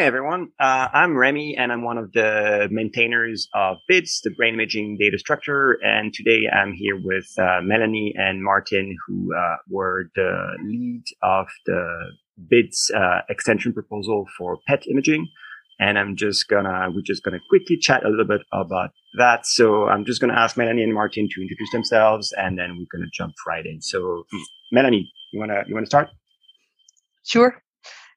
Hi, everyone. Uh, I'm Remy, and I'm one of the maintainers of BIDS, the brain imaging data structure. And today I'm here with uh, Melanie and Martin, who uh, were the lead of the BIDS uh, extension proposal for PET imaging. And I'm just gonna, we're just gonna quickly chat a little bit about that. So I'm just gonna ask Melanie and Martin to introduce themselves, and then we're gonna jump right in. So, Melanie, you wanna you wanna start? Sure.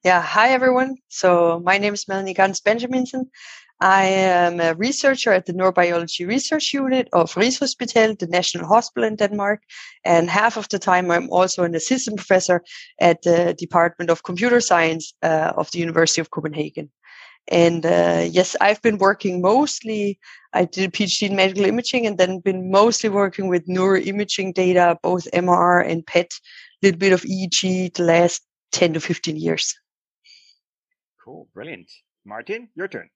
Yeah. Hi, everyone. So my name is Melanie Ganz Benjaminsen. I am a researcher at the Neurobiology Research Unit of Rigshospitalet, the National Hospital in Denmark. And half of the time, I'm also an assistant professor at the Department of Computer Science uh, of the University of Copenhagen. And uh, yes, I've been working mostly, I did a PhD in medical imaging and then been mostly working with neuroimaging data, both MR and PET, a little bit of EEG the last 10 to 15 years. Cool. Brilliant. Martin, your turn.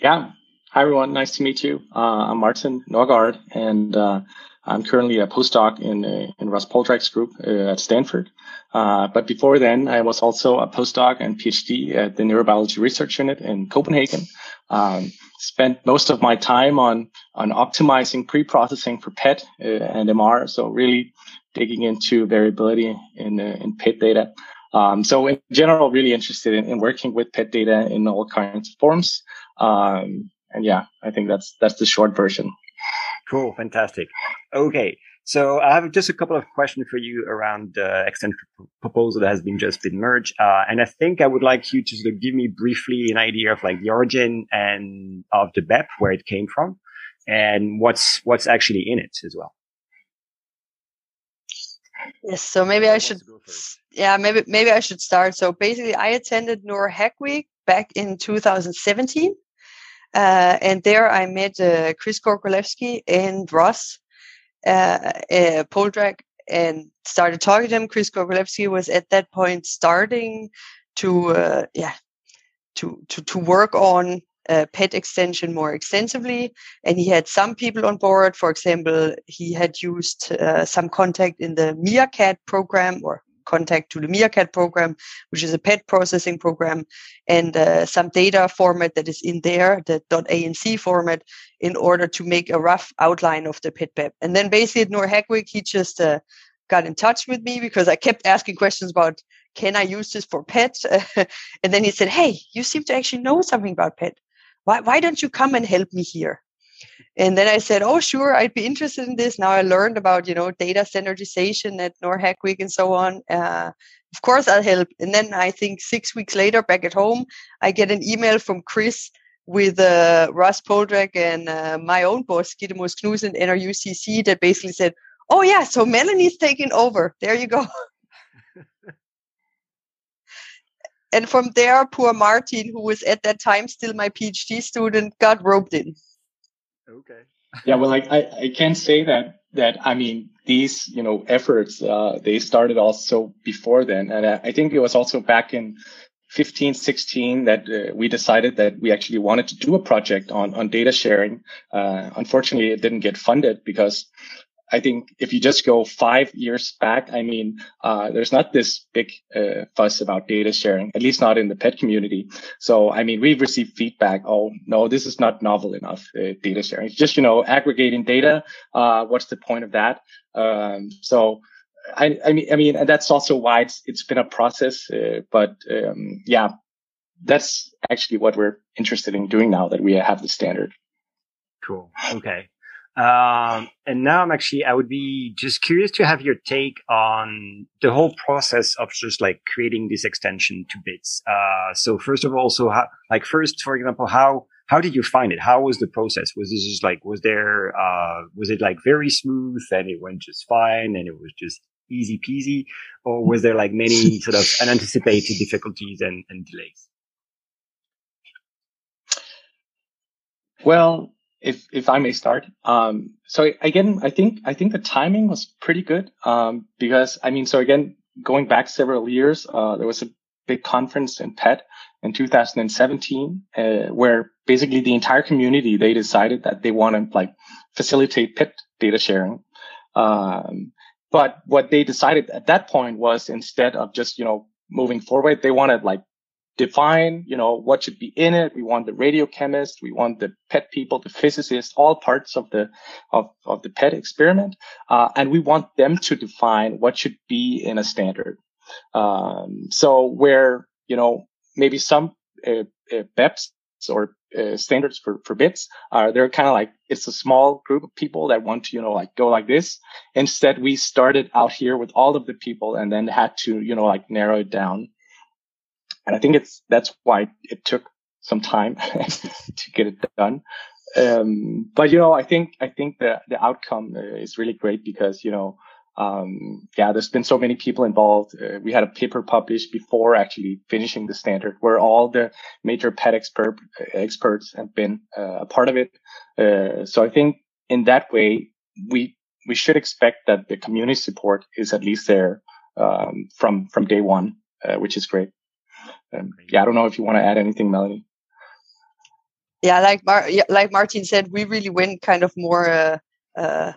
Yeah. Hi, everyone. Nice to meet you. Uh, I'm Martin Norgaard, and uh, I'm currently a postdoc in, uh, in Russ Poldrack's group uh, at Stanford. Uh, but before then, I was also a postdoc and PhD at the Neurobiology Research Unit in Copenhagen. Um, spent most of my time on, on optimizing pre-processing for PET uh, and MR. So really digging into variability in, in PET data. Um, so in general, really interested in, in, working with PET data in all kinds of forms. Um, and yeah, I think that's that's the short version. Cool, fantastic. Okay, so I have just a couple of questions for you around the extension proposal that has been just been merged, uh, and I think I would like you to sort of give me briefly an idea of like the origin and of the BEP, where it came from, and what's what's actually in it as well. Yes, so maybe I should yeah, maybe maybe I should start. So basically, I attended Neuro Hack Week back in 2017, uh, and there I met uh, Chris Gorgolewski and Ross uh, uh, Poldrack and started talking to him. Chris Gorgolewski was at that point starting to uh, yeah to to to work on uh, PET extension more extensively. And he had some people on board. For example, he had used uh, some contact in the MIAKAT program or contact to the MIAKAT program, which is a PET processing program, and uh, some data format that is in there, the .anc format, in order to make a rough outline of the PET BEP. And then basically at Neuro Hack he just uh, got in touch with me because I kept asking questions about, can I use this for PET? and then he said, hey, you seem to actually know something about PET. Why, why don't you come and help me here? And then I said, "Oh, sure, I'd be interested in this." Now I learned about you know data standardization at NeuroHack Week and so on. Uh, of course, I'll help. And then I think six weeks later, back at home, I get an email from Chris with uh, Russ Poldrack and uh, my own boss, Gitte Moos Knudsen, NRUCC, that basically said, "Oh yeah, so Melanie's taking over. There you go." and from there, poor Martin, who was at that time still my PhD student, got roped in. Okay. yeah, well, like I, I can say that that I mean these you know efforts uh, they started also before then, and I, I think it was also back in 15, 16 that uh, we decided that we actually wanted to do a project on on data sharing. Uh, unfortunately, it didn't get funded because I think if you just go five years back, I mean, uh, there's not this big uh, fuss about data sharing, at least not in the pet community. So, I mean, we've received feedback. Oh, no, this is not novel enough uh, data sharing. It's just, you know, aggregating data. Uh, what's the point of that? Um, so, I, I, mean, I mean, and that's also why it's it's been a process. Uh, but um, yeah, that's actually what we're interested in doing now that we have the standard. Cool. Okay. Um, and now I'm actually, I would be just curious to have your take on the whole process of just like creating this extension to BIDS. Uh, so first of all, so how, like first, for example, how, how did you find it? How was the process? Was this just like, was there, uh, was it like very smooth and it went just fine and it was just easy peasy? Or was there like many sort of unanticipated difficulties and, and delays? Well, if if I may start. Um, so again, I think I think the timing was pretty good um, because I mean, so again, going back several years, uh, there was a big conference in PET in 2017 uh, where basically the entire community they decided that they want to like facilitate PET data sharing. Um, but what they decided at that point was instead of just you know moving forward, they wanted like define, you know, what should be in it. We want the radiochemist. We want the PET people, the physicists, all parts of the, of, of the PET experiment. Uh, and we want them to define what should be in a standard. Um, so where, you know, maybe some uh, uh, BEPs or uh, standards for, for BIDS are they're kind of like it's a small group of people that want to you know like go like this instead we started out here with all of the people and then had to you know like narrow it down and i think it's that's why it took some time to get it done um, but you know i think i think the the outcome uh, is really great because you know um, yeah, there's been so many people involved. Uh, we had a paper published before actually finishing the standard where all the major PET expert, experts have been uh, a part of it. Uh, so I think in that way, we, we should expect that the community support is at least there, um, from, from day one, uh, which is great. Um, yeah, I don't know if you want to add anything, Melanie. Yeah, like Mar- yeah, like Martin said, we really went kind of more uh, uh,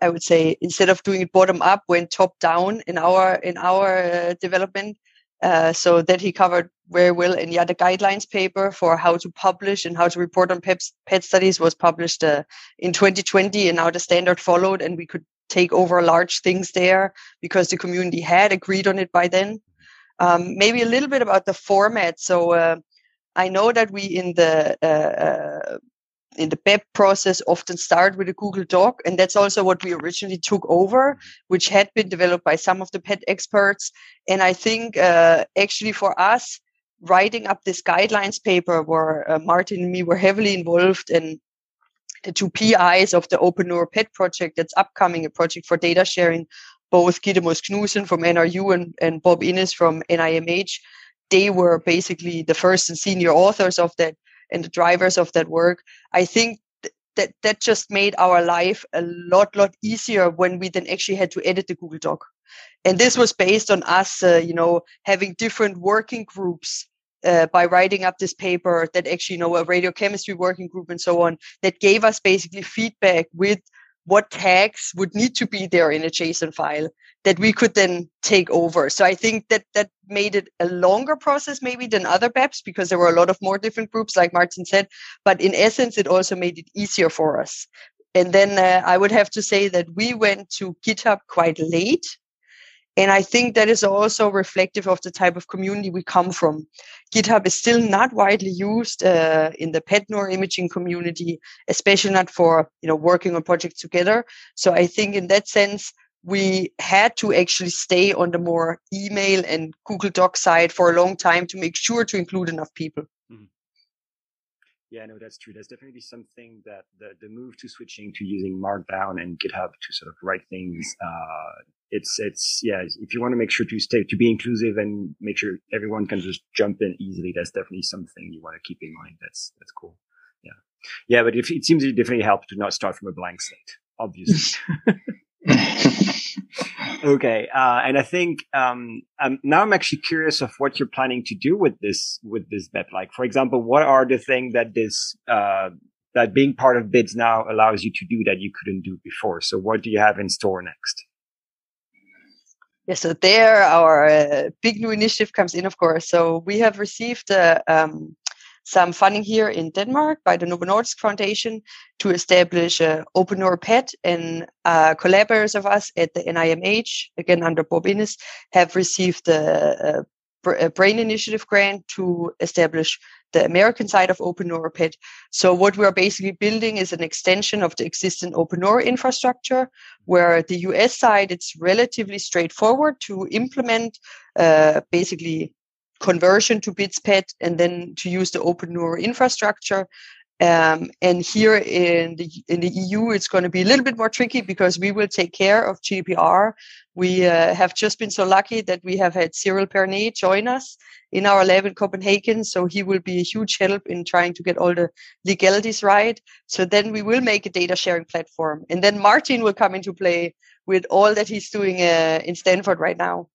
I would say instead of doing it bottom up, went top down in our in our uh, development. Uh, so that he covered very well. And yeah, the guidelines paper for how to publish and how to report on PET, PET studies was published uh, in 2020, and now the standard followed, and we could take over large things there because the community had agreed on it by then. Um, maybe a little bit about the format. So uh, I know that we in the uh, uh, in the BEP process often start with a Google Doc. And that's also what we originally took over, which had been developed by some of the PET experts. And I think uh, actually for us, writing up this guidelines paper where uh, Martin and me were heavily involved and the two PIs of the Open Neuro PET project that's upcoming, a project for data sharing, both Gitte Moos Knudsen from NRU and, and Bob Innis from NIMH. They were basically the first and senior authors of that and the drivers of that work, I think th- that that just made our life a lot, lot easier when we then actually had to edit the Google Doc. And this was based on us, uh, you know, having different working groups uh, by writing up this paper that actually, you know, a radiochemistry working group and so on that gave us basically feedback with what tags would need to be there in a JSON file that we could then take over. So I think that that made it a longer process maybe than other BEPs because there were a lot of more different groups, like Martin said. But in essence, it also made it easier for us. And then uh, I would have to say that we went to GitHub quite late. And I think that is also reflective of the type of community we come from. GitHub is still not widely used uh, in the PET neuroimaging community, especially not for you know working on projects together. So I think in that sense, we had to actually stay on the more email and Google Doc side for a long time to make sure to include enough people. Mm-hmm. Yeah, no, that's true. That's definitely something that the, the move to switching to using Markdown and GitHub to sort of write things. Uh, it's, it's, yeah, if you want to make sure to stay, to be inclusive and make sure everyone can just jump in easily, that's definitely something you want to keep in mind. That's, that's cool. Yeah. Yeah. But if it seems it definitely helps to not start from a blank slate, obviously. okay, uh, and I think um, um, now I'm actually curious of what you're planning to do with this with this BEP Like, for example, what are the things that this uh, that being part of BIDS now allows you to do that you couldn't do before? So, what do you have in store next? Yeah, so there our uh, big new initiative comes in, of course. So we have received a um, some funding here in Denmark by the Novo Nordisk Foundation to establish uh, Open NeuroPet, and uh, collaborators of us at the NIMH, again under Bob Innis, have received a, a, Brain Initiative grant to establish the American side of Open NeuroPet. So what we're basically building is an extension of the existing Open Neuro infrastructure, where the US side, it's relatively straightforward to implement uh, basically conversion to BIDS-PET and then to use the open neuro infrastructure. Um, and here in the in the EU, it's going to be a little bit more tricky because we will take care of GDPR. We uh, have just been so lucky that we have had Cyril Pernet join us in our lab in Copenhagen, so he will be a huge help in trying to get all the legalities right. So then we will make a data sharing platform, and then Martin will come into play with all that he's doing uh, in Stanford right now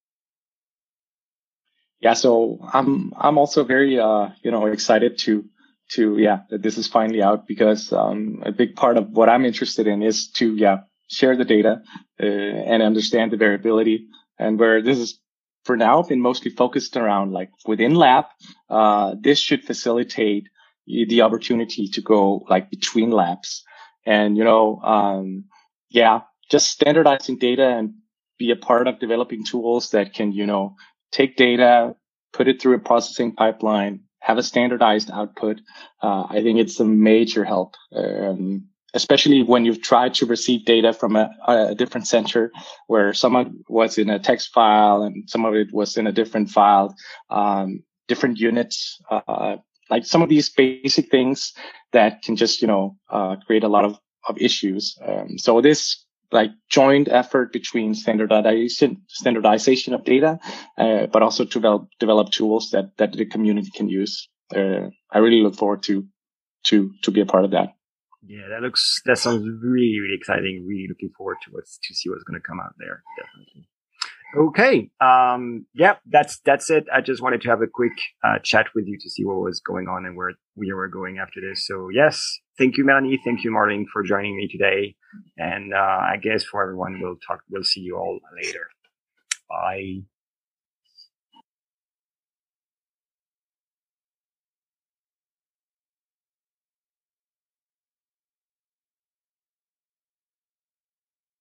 yeah, so I'm I'm also very uh, you know excited to to yeah that this is finally out because um, a big part of what I'm interested in is to yeah share the data uh, and understand the variability and where this is for now been mostly focused around like within lab. Uh, this should facilitate the opportunity to go like between labs and, you know, um, yeah, just standardizing data and be a part of developing tools that can, you know, take data, put it through a processing pipeline, have a standardized output. Uh, I think it's a major help. Um, especially when you've tried to receive data from a, a, different center where some of it was in a text file and some of it was in a different file, um, different units, uh, like some of these basic things that can just, you know, uh, create a lot of, of issues. Um, so this like joint effort between standardization, standardization of data, uh, but also to develop, develop tools that, that the community can use. Uh, I really look forward to, to, to be a part of that. Yeah, that looks that sounds really really exciting. Really looking forward to what's to see what's going to come out there. Definitely. Okay. Um, yeah, that's that's it. I just wanted to have a quick uh, chat with you to see what was going on and where we were going after this. So yes, thank you, Melanie. Thank you, Martin, for joining me today. And uh, I guess for everyone, we'll talk. We'll see you all later. Bye.